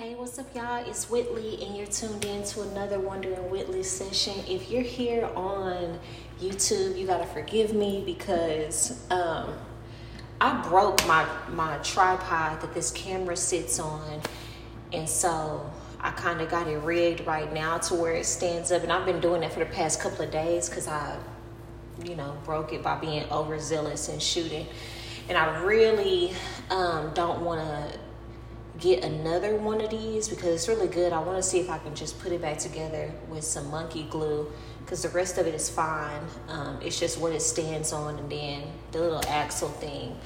Hey, what's up, y'all? It's Whitley, and you're tuned in to another Wonder and Whitley session. If you're here on YouTube, you gotta forgive me because um, I broke my my tripod that this camera sits on, and so I kind of got it rigged right now to where it stands up. And I've been doing that for the past couple of days because I, you know, broke it by being overzealous and shooting, and I really um, don't want to get another one of these because it's really good. I want to see if I can just put it back together with some monkey glue because the rest of it is fine. Um, it's just what it stands on and then the little axle thing.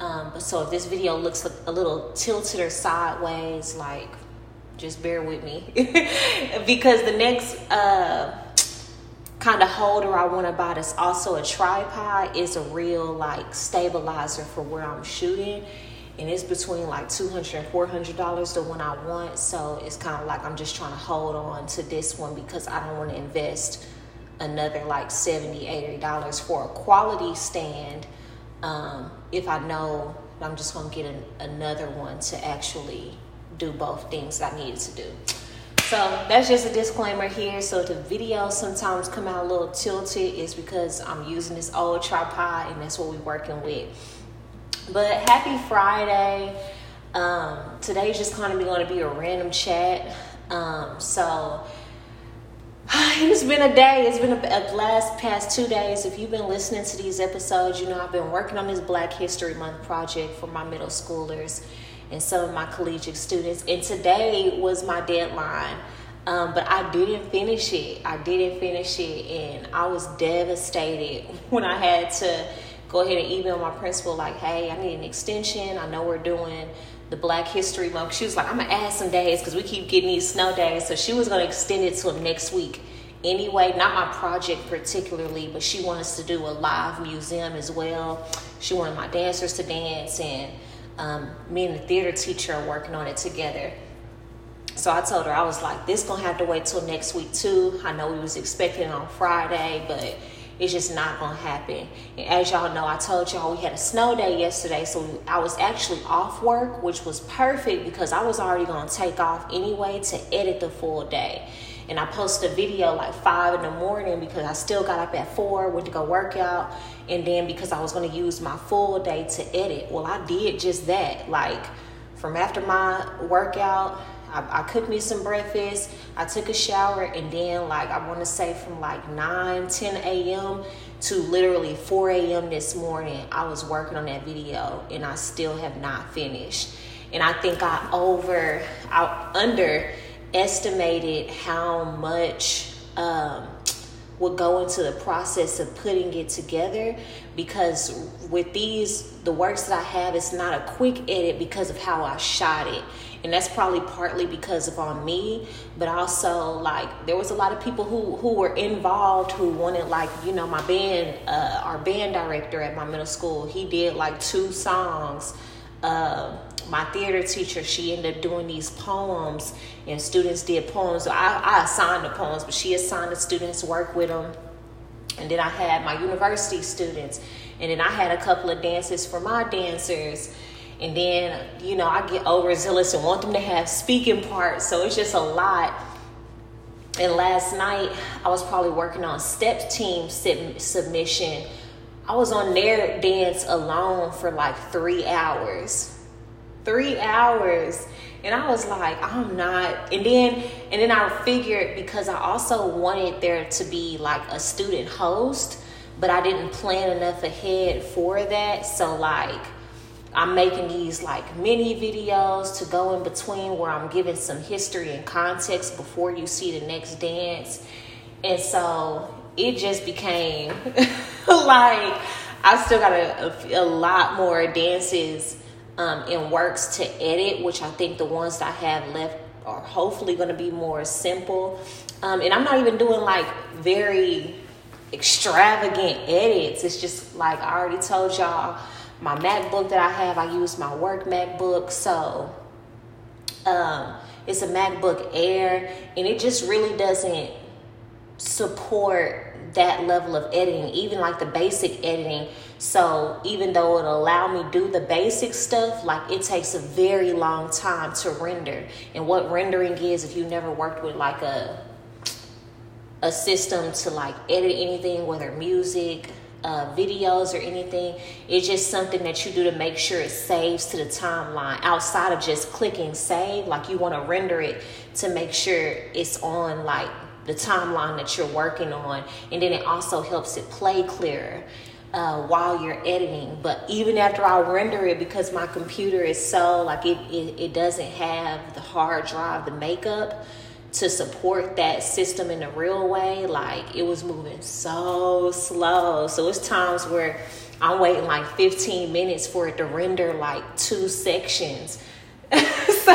Um, but so if this video looks a little tilted or sideways, like just bear with me because the next uh, kind of holder I want to buy that's also a tripod is a real like stabilizer for where I'm shooting and it's between like $200 and 400 dollars the one i want. So it's kind of like i'm just trying to hold on to this one because i don't want to invest another like 70 80 dollars for a quality stand um, if i know i'm just going to get an, another one to actually do both things i needed to do. So that's just a disclaimer here. So the video sometimes come out a little tilted. It's because i'm using this old tripod and that's what we're working with but happy Friday. Um, today's just kind of going to be a random chat. Um, so it's been a day. It's been a, a, last past two days. If you've been listening to these episodes, you know I've been working on this Black History Month project for my middle schoolers and some of my collegiate students. And today was my deadline. Um, but I didn't finish it. I didn't finish it, and I was devastated when I had to go ahead and email my principal like, hey, I need an extension. I know we're doing the Black History Month. She was like, I'm gonna add some days because we keep getting these snow days. So she was gonna extend it to next week. Anyway, not my project particularly, but she wanted us to do a live museum as well. She wanted my dancers to dance, and um, me and the theater teacher are working on it together. So I told her I was like, this gonna have to wait till next week too. I know we was expecting on Friday, but it's just not gonna happen. And as y'all know, I told y'all we had a snow day yesterday, so I was actually off work, which was perfect because I was already gonna take off anyway to edit the full day. And I posted a video like five in the morning because I still got up at four, went to go work out, and then because I was gonna use my full day to edit. Well, I did just that. Like from after my workout, I, I cooked me some breakfast. I took a shower, and then like I want to say from like 9, 10 a.m. to literally 4 a.m. this morning, I was working on that video, and I still have not finished. And I think I over, I underestimated how much. Um, would go into the process of putting it together because with these the works that I have it's not a quick edit because of how I shot it. And that's probably partly because of on me but also like there was a lot of people who who were involved who wanted like you know my band uh, our band director at my middle school he did like two songs uh, my theater teacher, she ended up doing these poems, and students did poems. So I, I assigned the poems, but she assigned the students work with them. And then I had my university students, and then I had a couple of dances for my dancers. And then, you know, I get overzealous and want them to have speaking parts. So it's just a lot. And last night, I was probably working on step team sub- submission. I was on their dance alone for like three hours. Three hours. And I was like, I'm not. And then, and then I figured because I also wanted there to be like a student host, but I didn't plan enough ahead for that. So like, I'm making these like mini videos to go in between where I'm giving some history and context before you see the next dance. And so it just became like I still got a, a, a lot more dances um, in works to edit, which I think the ones I have left are hopefully going to be more simple. Um, and I'm not even doing like very extravagant edits. It's just like I already told y'all my MacBook that I have, I use my work MacBook. So um, it's a MacBook Air, and it just really doesn't support that level of editing, even like the basic editing. So even though it allow me do the basic stuff, like it takes a very long time to render. And what rendering is, if you never worked with like a a system to like edit anything, whether music, uh, videos, or anything, it's just something that you do to make sure it saves to the timeline outside of just clicking save. Like you want to render it to make sure it's on like the timeline that you're working on, and then it also helps it play clearer. Uh, while you're editing. But even after I render it, because my computer is so like it, it, it doesn't have the hard drive, the makeup to support that system in a real way, like it was moving so slow. So it's times where I'm waiting like 15 minutes for it to render like two sections. so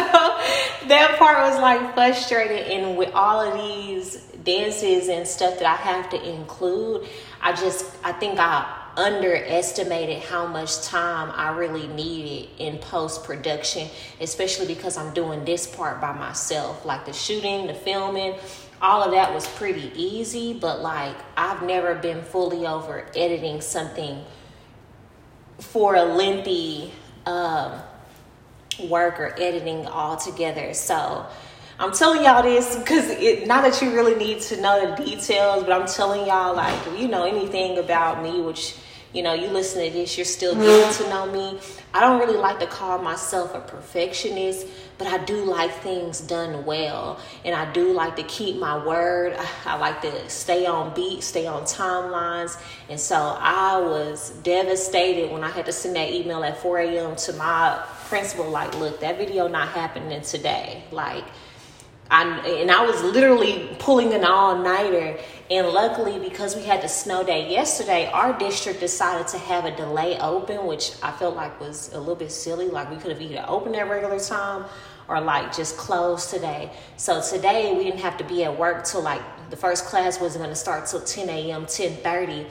that part was like frustrating. And with all of these dances and stuff that I have to include, I just, I think I underestimated how much time I really needed in post production, especially because I'm doing this part by myself. Like the shooting, the filming, all of that was pretty easy, but like I've never been fully over editing something for a lengthy um, work or editing all together. So I'm telling y'all this because it not that you really need to know the details, but I'm telling y'all like you know anything about me, which you know, you listen to this, you're still getting to know me. I don't really like to call myself a perfectionist, but I do like things done well. And I do like to keep my word. I like to stay on beat, stay on timelines. And so I was devastated when I had to send that email at 4 a.m. to my principal, like, look, that video not happening today. Like, I, and I was literally pulling an all nighter. And luckily, because we had the snow day yesterday, our district decided to have a delay open, which I felt like was a little bit silly. Like we could have either opened at regular time or like just closed today. So today we didn't have to be at work till like the first class wasn't going to start till 10 a.m., 10:30.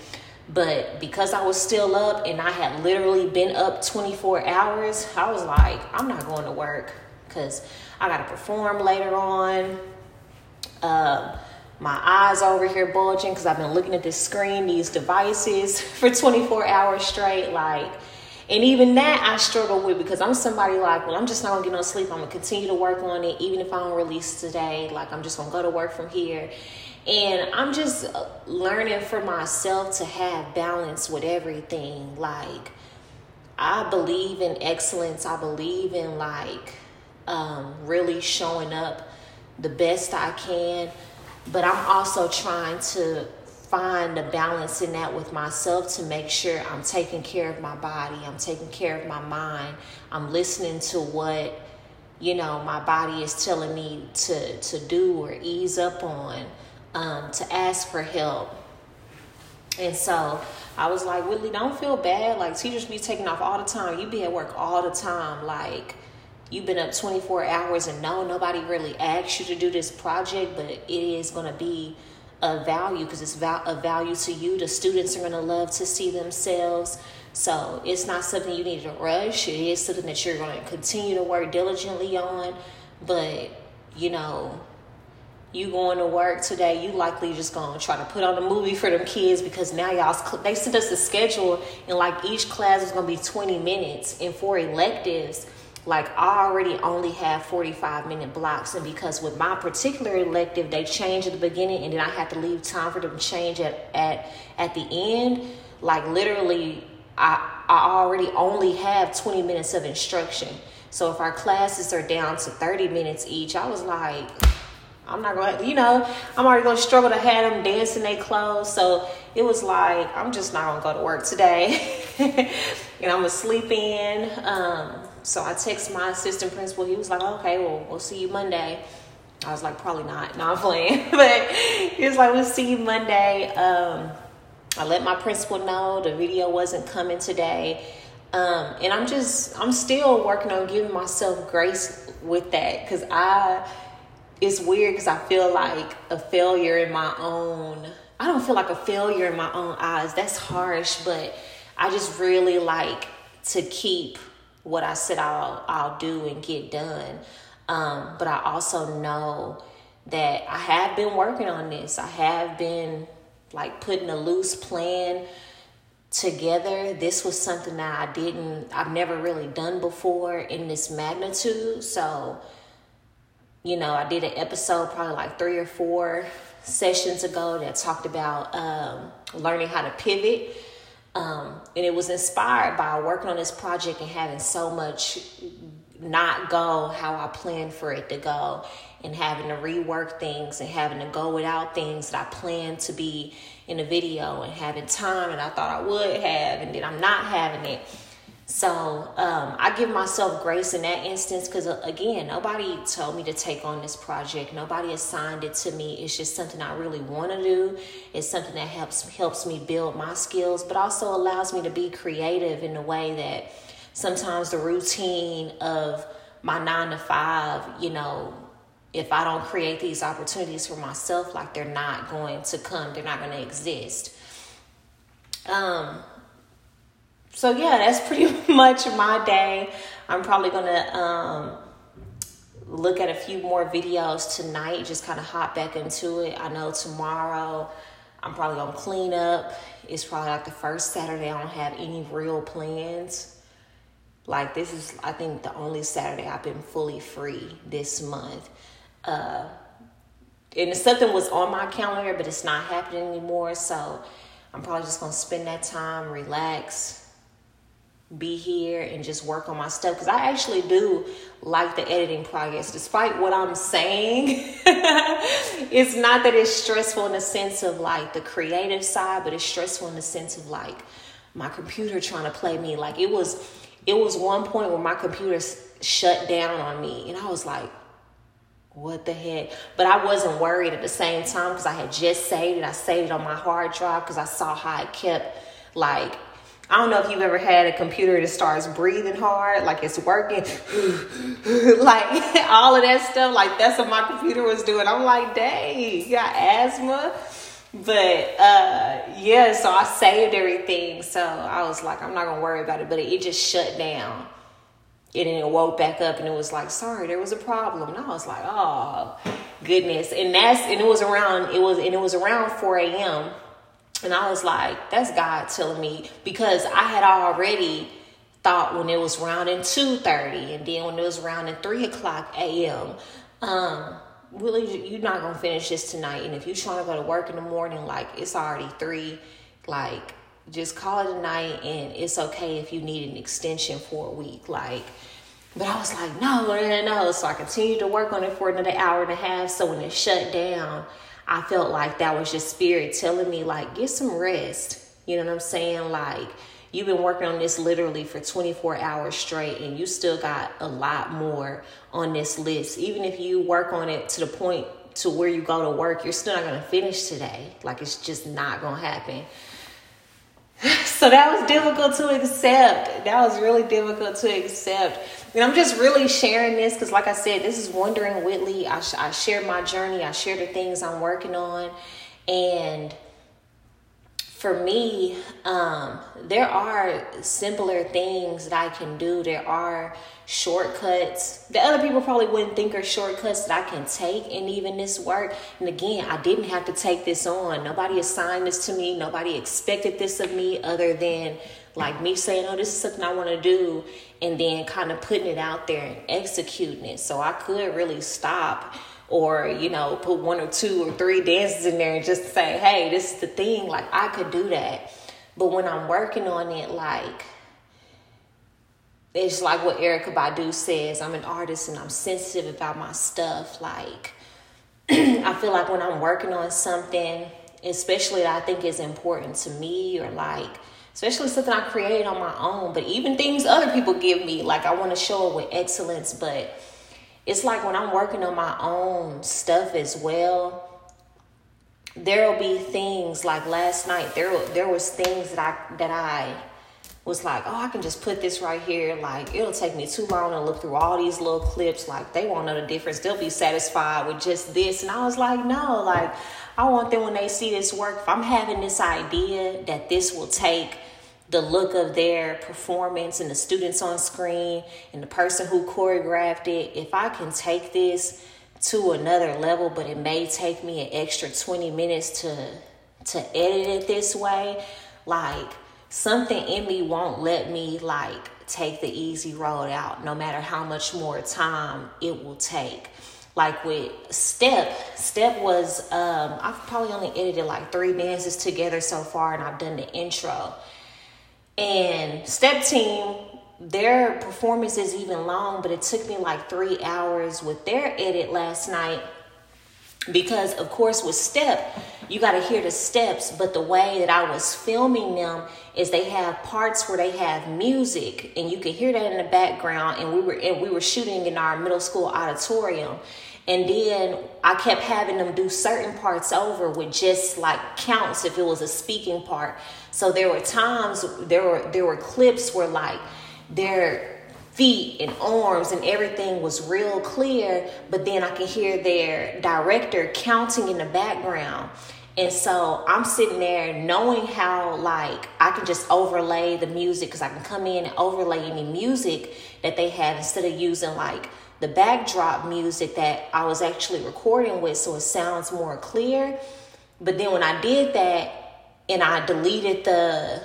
But because I was still up and I had literally been up 24 hours, I was like, I'm not going to work because I got to perform later on. Uh, my eyes over here bulging because I've been looking at this screen, these devices for 24 hours straight. Like, and even that I struggle with because I'm somebody like, well, I'm just not gonna get no sleep. I'm gonna continue to work on it, even if I don't release today. Like, I'm just gonna go to work from here. And I'm just uh, learning for myself to have balance with everything. Like, I believe in excellence. I believe in like um, really showing up the best I can. But I'm also trying to find the balance in that with myself to make sure I'm taking care of my body, I'm taking care of my mind, I'm listening to what you know my body is telling me to to do or ease up on, um, to ask for help. And so I was like, Whitley, don't feel bad. Like teachers be taking off all the time. You be at work all the time. Like you've been up 24 hours and no, nobody really asked you to do this project, but it is going to be a value because it's val- a value to you. The students are going to love to see themselves. So it's not something you need to rush. It is something that you're going to continue to work diligently on. But, you know, you going to work today, you likely just going to try to put on a movie for them kids because now y'all, they sent us a schedule and like each class is going to be 20 minutes and for electives like I already only have 45 minute blocks and because with my particular elective they change at the beginning and then I have to leave time for them to change at at at the end like literally I I already only have 20 minutes of instruction so if our classes are down to 30 minutes each I was like I'm not gonna, you know, I'm already gonna struggle to have them dance in their clothes. So it was like, I'm just not gonna go to work today. and I'm gonna sleep in. Um, so I text my assistant principal. He was like, okay, well, we'll see you Monday. I was like, probably not. No, I'm playing. but he was like, we'll see you Monday. Um, I let my principal know the video wasn't coming today. Um, and I'm just, I'm still working on giving myself grace with that because I, it's weird because I feel like a failure in my own, I don't feel like a failure in my own eyes. That's harsh, but I just really like to keep what I said I'll I'll do and get done. Um, but I also know that I have been working on this. I have been like putting a loose plan together. This was something that I didn't, I've never really done before in this magnitude. So, you know, I did an episode probably like three or four sessions ago that talked about um, learning how to pivot. Um, and it was inspired by working on this project and having so much not go how I planned for it to go and having to rework things and having to go without things that I planned to be in a video and having time and I thought I would have and then I'm not having it. So um, I give myself grace in that instance because uh, again, nobody told me to take on this project. Nobody assigned it to me. It's just something I really want to do. It's something that helps helps me build my skills, but also allows me to be creative in a way that sometimes the routine of my nine to five, you know, if I don't create these opportunities for myself, like they're not going to come, they're not going to exist. Um, so yeah, that's pretty much my day. I'm probably gonna um, look at a few more videos tonight, just kind of hop back into it. I know tomorrow I'm probably gonna clean up. It's probably like the first Saturday I don't have any real plans. Like this is, I think, the only Saturday I've been fully free this month. Uh, and something was on my calendar, but it's not happening anymore. So I'm probably just gonna spend that time, relax, be here, and just work on my stuff. Because I actually do like the editing progress, despite what I'm saying. it's not that it's stressful in the sense of like the creative side, but it's stressful in the sense of like my computer trying to play me. Like it was, it was one point where my computer shut down on me, and I was like what the heck? But I wasn't worried at the same time because I had just saved it. I saved it on my hard drive because I saw how it kept like I don't know if you've ever had a computer that starts breathing hard, like it's working, like all of that stuff. Like that's what my computer was doing. I'm like, dang, you got asthma. But uh, yeah, so I saved everything. So I was like, I'm not gonna worry about it. But it, it just shut down and then it woke back up and it was like, sorry, there was a problem. And I was like, oh goodness. And that's and it was around it was and it was around 4 a.m. And I was like, that's God telling me because I had already thought when it was around in 2.30 and then when it was around in 3 o'clock a.m. Um, really you're not gonna finish this tonight. And if you're trying to go to work in the morning, like it's already three, like just call it a night and it's okay if you need an extension for a week like but i was like no no no so i continued to work on it for another hour and a half so when it shut down i felt like that was just spirit telling me like get some rest. You know what i'm saying? Like you've been working on this literally for 24 hours straight and you still got a lot more on this list. Even if you work on it to the point to where you go to work you're still not going to finish today. Like it's just not going to happen so that was difficult to accept. That was really difficult to accept. And I'm just really sharing this because, like I said, this is Wondering Whitley. I, sh- I share my journey, I share the things I'm working on. And for me, um, there are simpler things that I can do. There are shortcuts that other people probably wouldn't think are shortcuts that I can take in even this work. And again, I didn't have to take this on. Nobody assigned this to me. Nobody expected this of me other than like me saying, oh, this is something I want to do. And then kind of putting it out there and executing it. So I could really stop or you know put one or two or three dances in there and just say hey this is the thing like i could do that. But when i'm working on it like it's like what Erykah Badu says i'm an artist and i'm sensitive about my stuff like i feel like when i'm working on something especially that i think is important to me or like especially something i created on my own but even things other people give me like i want to show it with excellence but it's like when I'm working on my own stuff as well, there'll be things like last night there there was things that I that I was like, oh, I can just put this right here. Like, it'll take me too long to look through all these little clips. Like, they won't know the difference. They'll be satisfied with just this. And I was like, no, like, I want them when they see this work. If I'm having this idea that this will take the look of their performance and the students on screen and the person who choreographed it, if I can take this to another level, but it may take me an extra 20 minutes to to edit it this way, like something in me won't let me like take the easy road out no matter how much more time it will take. Like with step step was um i've probably only edited like three dances together so far and i've done the intro and step team their performance is even long but it took me like three hours with their edit last night. Because of course with step you got to hear the steps but the way that i was filming them is they have parts where they have music and you can hear that in the background and we were and we were shooting in our middle school auditorium and then i kept having them do certain parts over with just like counts if it was a speaking part so there were times there were there were clips where like their feet and arms and everything was real clear, but then I can hear their director counting in the background. And so I'm sitting there knowing how like I can just overlay the music because I can come in and overlay any music that they have instead of using like the backdrop music that I was actually recording with so it sounds more clear. But then when I did that and I deleted the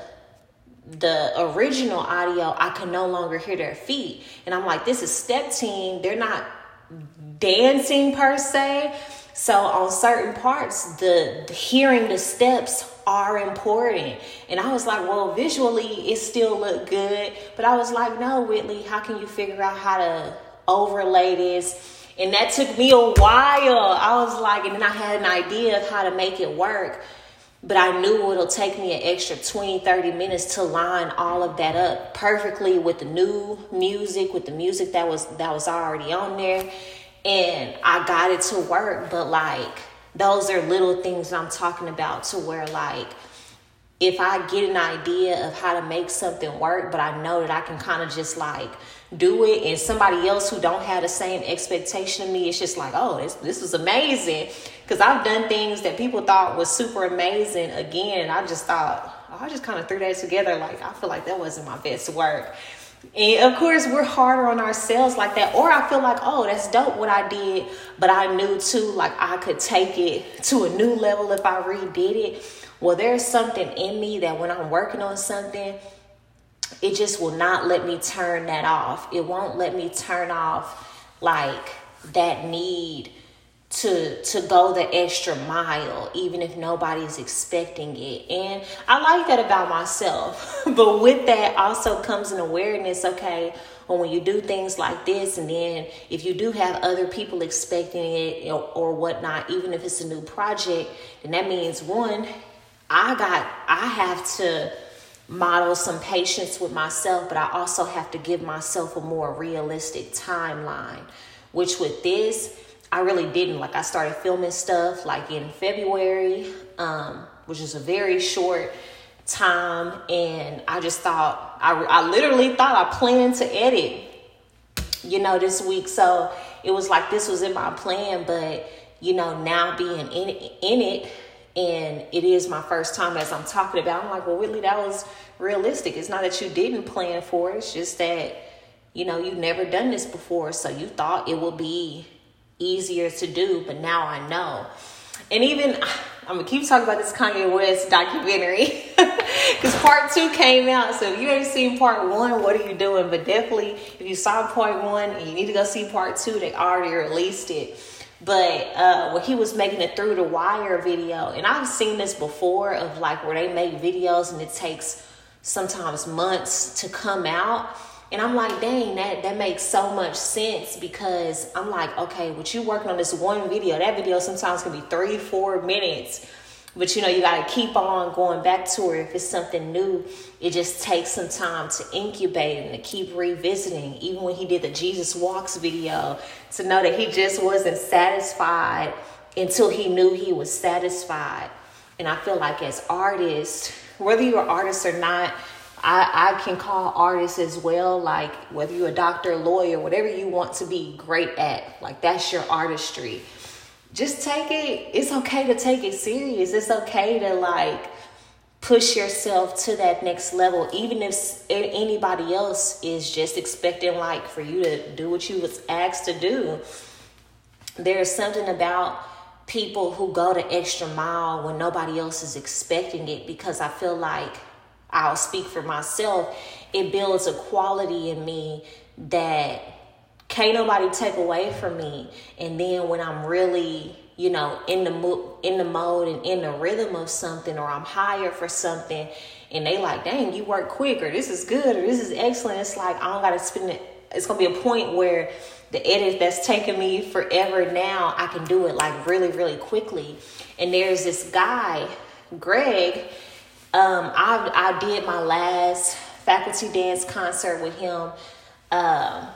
the original audio, I could no longer hear their feet. And I'm like, this is step team. They're not dancing per se. So on certain parts, the, the, hearing the steps are important. And I was like, well, visually it still looked good. But I was like, no, Whitley, how can you figure out how to overlay this? And that took me a while. I was like, and then I had an idea of how to make it work but I knew it'll take me an extra 20, 30 minutes to line all of that up perfectly with the new music, with the music that was that was already on there. And I got it to work, but like those are little things I'm talking about to where like if I get an idea of how to make something work, but I know that I can kind of just like do it and somebody else who don't have the same expectation of me, it's just like, oh, this this is amazing. Cause I've done things that people thought was super amazing again. I just thought, oh, I just kind of threw that together. Like I feel like that wasn't my best work. And of course, we're harder on ourselves like that. Or I feel like, oh, that's dope what I did. But I knew too, like I could take it to a new level if I redid it. Well, there's something in me that when I'm working on something, it just will not let me turn that off. It won't let me turn off like that need to to go the extra mile even if nobody's expecting it and i like that about myself but with that also comes an awareness okay or when you do things like this and then if you do have other people expecting it or, or whatnot even if it's a new project then that means one i got i have to model some patience with myself but i also have to give myself a more realistic timeline which with this I really didn't. Like I started filming stuff like in February, um, which is a very short time, and I just thought I, I literally thought I planned to edit, you know, this week. So it was like this was in my plan, but you know, now being in in it, and it is my first time as I'm talking about. I'm like, well, really, that was realistic. It's not that you didn't plan for it. It's just that you know you've never done this before, so you thought it would be easier to do, but now I know. And even I'm gonna keep talking about this Kanye West documentary because part two came out. So if you ain't seen part one, what are you doing? But definitely, if you saw part one and you need to go see part two, they already released it. But uh, when he was making it through the wire video, and I've seen this before of like where they make videos and it takes sometimes months to come out and I'm like, dang, that, that makes so much sense because I'm like, okay, with you working on this one video. That video sometimes can be three, four minutes. But you know, you got to keep on going back to her if it's something new. It just takes some time to incubate and to keep revisiting. Even when he did the Jesus Walks video, to know that he just wasn't satisfied until he knew he was satisfied. And I feel like as artists, whether you're an artist or not, I, I can call artists as well, like whether you're a doctor, lawyer, whatever you want to be great at, like that's your artistry. Just take it, it's okay to take it serious. It's okay to like push yourself to that next level, even if anybody else is just expecting like for you to do what you was asked to do. There's something about people who go the extra mile when nobody else is expecting it because I feel like I'll speak for myself, it builds a quality in me that can't nobody take away from me. And then when I'm really, you know, in the mo- in the mode and in the rhythm of something, or I'm higher for something, and they like, dang, you work quicker. This is good, or this is excellent. It's like I don't gotta spend it. It's gonna be a point where the edit that's taken me forever now, I can do it like really, really quickly. And there's this guy, Greg. Um, I I did my last faculty dance concert with him. Um,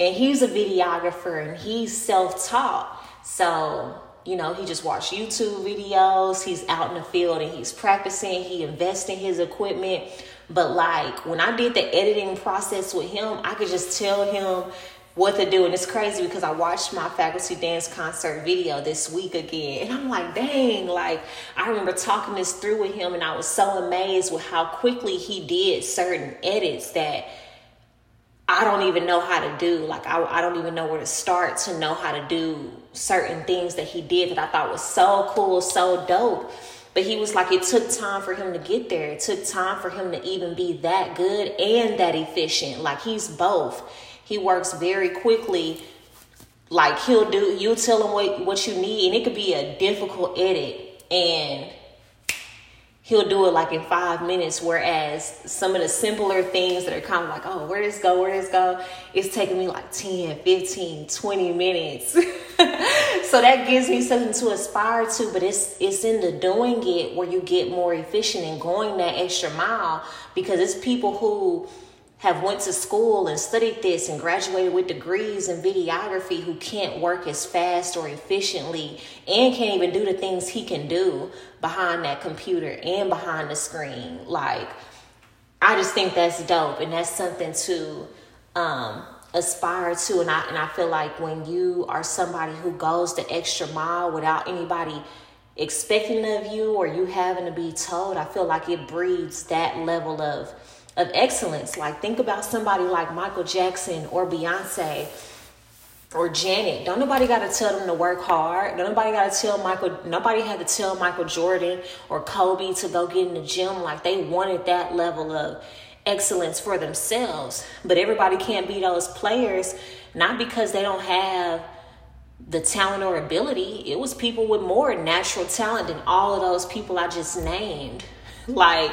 and he's a videographer and he's self-taught. So, you know, he just watched YouTube videos, he's out in the field and he's practicing, he invests in his equipment. But like when I did the editing process with him, I could just tell him what to do. And it's crazy because I watched my faculty dance concert video this week again. And I'm like, dang, like I remember talking this through with him and I was so amazed with how quickly he did certain edits that I don't even know how to do. Like I, I don't even know where to start to know how to do certain things that he did that I thought was so cool, so dope. But he was like, it took time for him to get there. It took time for him to even be that good and that efficient. Like he's both. He works very quickly. Like he'll do, you'll tell him what, what you need, and it could be a difficult edit. And he'll do it like in five minutes. Whereas some of the simpler things that are kind of like, oh, where does go, where does go, it's taking me like 10, 15, 20 minutes. so that gives me something to aspire to, but it's it's in the doing it where you get more efficient and going that extra mile because it's people who have went to school and studied this and graduated with degrees in videography who can't work as fast or efficiently and can't even do the things he can do behind that computer and behind the screen. Like i just think that's dope and that's something to um, aspire to. And I and I feel like when you are somebody who goes the extra mile without anybody expecting of you or you having to be told I feel like it breeds that level of of excellence. Like think about somebody like Michael Jackson or Beyonce or Janet. Don't nobody got to tell them to work hard. Don't nobody got to tell Michael. Nobody had to tell Michael Jordan or Kobe to go get in the gym. Like they wanted that level of excellence for themselves. But everybody can't be those players, not because they don't have the talent or ability. It was people with more natural talent than all of those people I just named. Like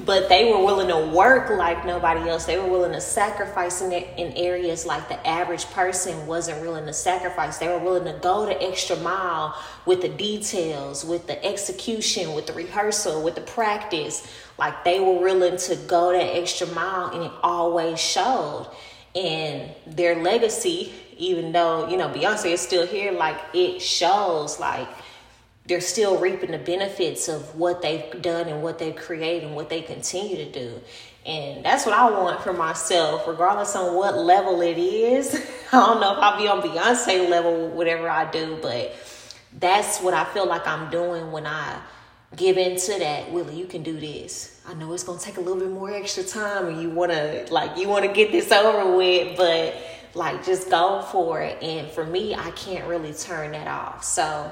but they were willing to work like nobody else. They were willing to sacrifice in, in areas like the average person wasn't willing to sacrifice. They were willing to go the extra mile with the details, with the execution, with the rehearsal, with the practice. Like they were willing to go that extra mile, and it always showed. And their legacy, even though you know Beyonce is still here, like it shows. Like they're still reaping the benefits of what they've done and what they've created and what they continue to do. And that's what I want for myself, regardless on what level it is. I don't know if I'll be on Beyonce level, whatever I do, but that's what I feel like I'm doing when I give into that. Willie, you can do this. I know it's gonna take a little bit more extra time, and you wanna like you wanna get this over with, but like just go for it. And for me, I can't really turn that off. So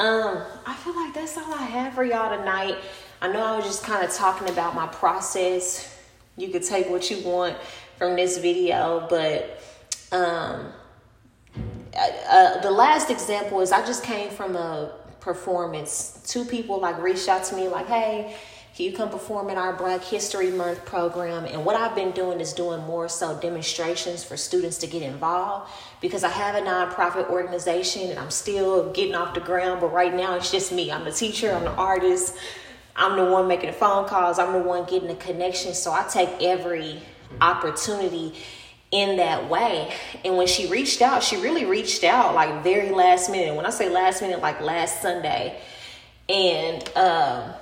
um, I feel like that's all I have for y'all tonight. I know I was just kind of talking about my process. You could take what you want from this video, but um, uh, the last example is I just came from a performance. Two people like reached out to me like, "Hey, can you come perform in our Black History Month program? And what I've been doing is doing more so demonstrations for students to get involved because I have a nonprofit organization and I'm still getting off the ground. But right now it's just me. I'm the teacher, I'm the artist, I'm the one making the phone calls, I'm the one getting the connection. So I take every opportunity in that way. And when she reached out, she really reached out like very last minute. When I say last minute, like last Sunday. And um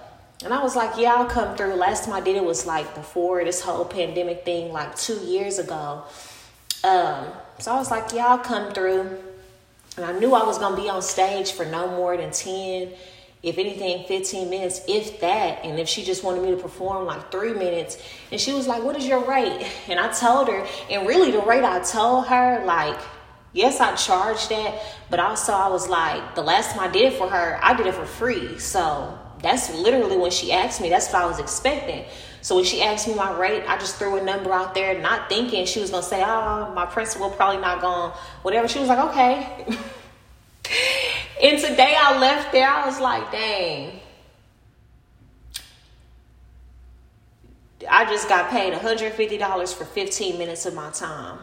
and I was like, yeah, I'll come through. Last time I did it was like before this whole pandemic thing, like two years ago. Um, so I was like, yeah, I'll come through. And I knew I was going to be on stage for no more than 10, if anything, 15 minutes, if that. And if she just wanted me to perform like three minutes. And she was like, what is your rate? And I told her, and really the rate I told her, like, yes, I charged that. But also I was like, the last time I did it for her, I did it for free. So that's literally when she asked me. That's what I was expecting. So when she asked me my rate, I just threw a number out there, not thinking she was gonna say, "Oh, my principal probably not going." Whatever. She was like, "Okay." and today I left there, I was like, "Dang." I just got paid $150 for 15 minutes of my time.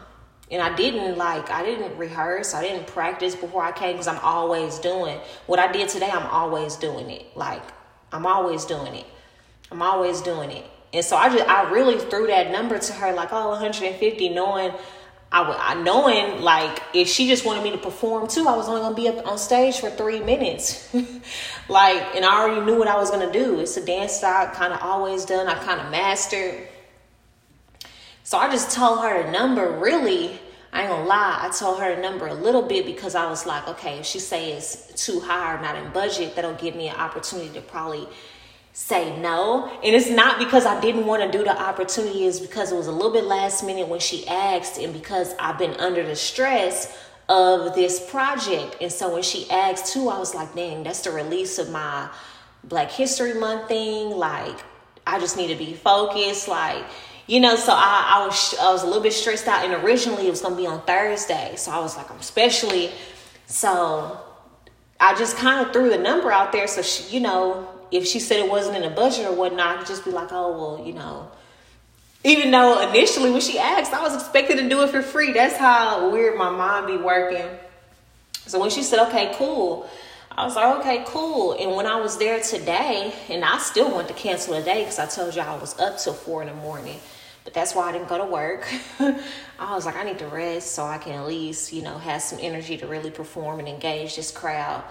And I didn't like, I didn't rehearse, I didn't practice before I came because I'm always doing what I did today. I'm always doing it. Like, I'm always doing it. I'm always doing it. And so I just, I really threw that number to her, like, oh, 150, knowing I would, I knowing like if she just wanted me to perform too, I was only gonna be up on stage for three minutes. like, and I already knew what I was gonna do. It's a dance that I kind of always done. I kind of mastered. So I just told her the number. Really, I ain't gonna lie. I told her the number a little bit because I was like, okay, if she say it's too high or not in budget, that'll give me an opportunity to probably say no. And it's not because I didn't want to do the opportunity, it's because it was a little bit last minute when she asked, and because I've been under the stress of this project. And so when she asked too, I was like, dang, that's the release of my Black History Month thing. Like, I just need to be focused. Like, you know, so I, I was I was a little bit stressed out, and originally it was gonna be on Thursday, so I was like, I'm especially so I just kind of threw the number out there, so she, you know, if she said it wasn't in a budget or whatnot, I could just be like, oh well, you know. Even though initially when she asked, I was expected to do it for free. That's how weird my mind be working. So when she said, okay, cool, I was like, okay, cool. And when I was there today, and I still want to cancel today because I told you I was up till four in the morning. But that's why I didn't go to work. I was like, I need to rest so I can at least, you know, have some energy to really perform and engage this crowd.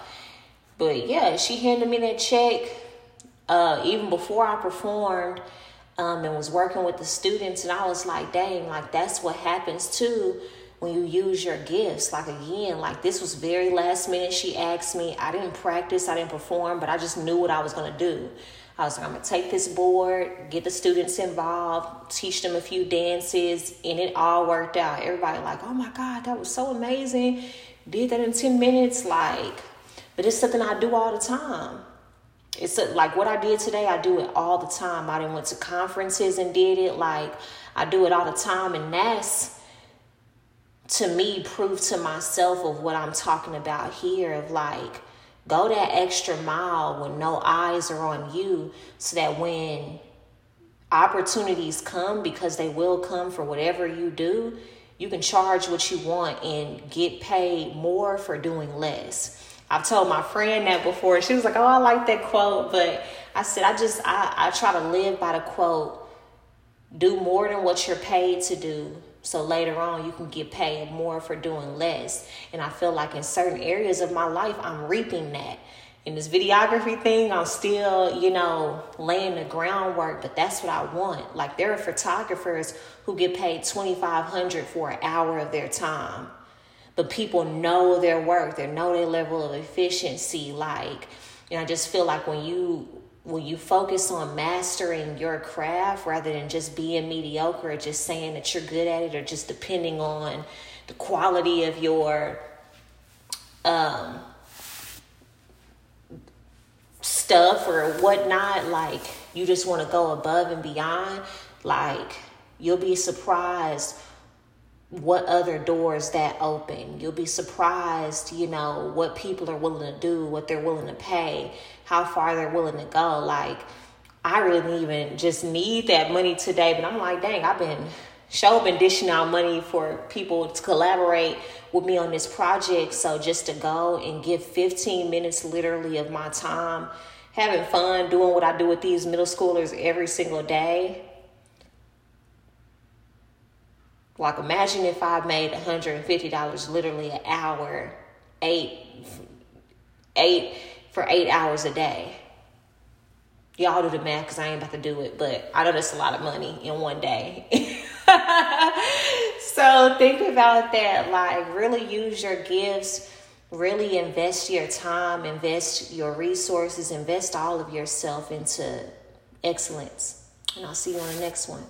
But yeah, she handed me that check uh, even before I performed um, and was working with the students, and I was like, dang, like that's what happens too when you use your gifts. Like again, like this was very last minute. She asked me. I didn't practice, I didn't perform, but I just knew what I was gonna do. I was like, I'm gonna take this board, get the students involved, teach them a few dances, and it all worked out. Everybody like, oh my God, that was so amazing. Did that in 10 minutes, like, but it's something I do all the time. It's a, like what I did today, I do it all the time. I didn't went to conferences and did it. Like I do it all the time. And that's to me proof to myself of what I'm talking about here of like go that extra mile when no eyes are on you so that when opportunities come because they will come for whatever you do, you can charge what you want and get paid more for doing less. I've told my friend that before. She was like, "Oh, I like that quote," but I said, "I just I I try to live by the quote: do more than what you're paid to do." So later on, you can get paid more for doing less. And I feel like in certain areas of my life, I'm reaping that. In this videography thing, I'm still, you know, laying the groundwork, but that's what I want. Like there are photographers who get paid 2500 for an hour of their time but people know their work they know their level of efficiency like and i just feel like when you when you focus on mastering your craft rather than just being mediocre or just saying that you're good at it or just depending on the quality of your um, stuff or whatnot? Like you just want to go above and beyond? Like you'll be surprised what other doors that open. You'll be surprised, you know, what people are willing to do, what they're willing to pay, how far they're willing to go. Like, I really didn't even just need that money today, but I'm like, dang, I've been show been dishing out money for people to collaborate with me on this project. So just to go and give 15 minutes literally of my time, having fun, doing what I do with these middle schoolers every single day Like imagine if I made $150 literally an hour, eight, eight for eight hours a day. Y'all do the math because I ain't about to do it, but I know that's a lot of money in one day. so think about that. Like really use your gifts, really invest your time, invest your resources, invest all of yourself into excellence. And I'll see you on the next one.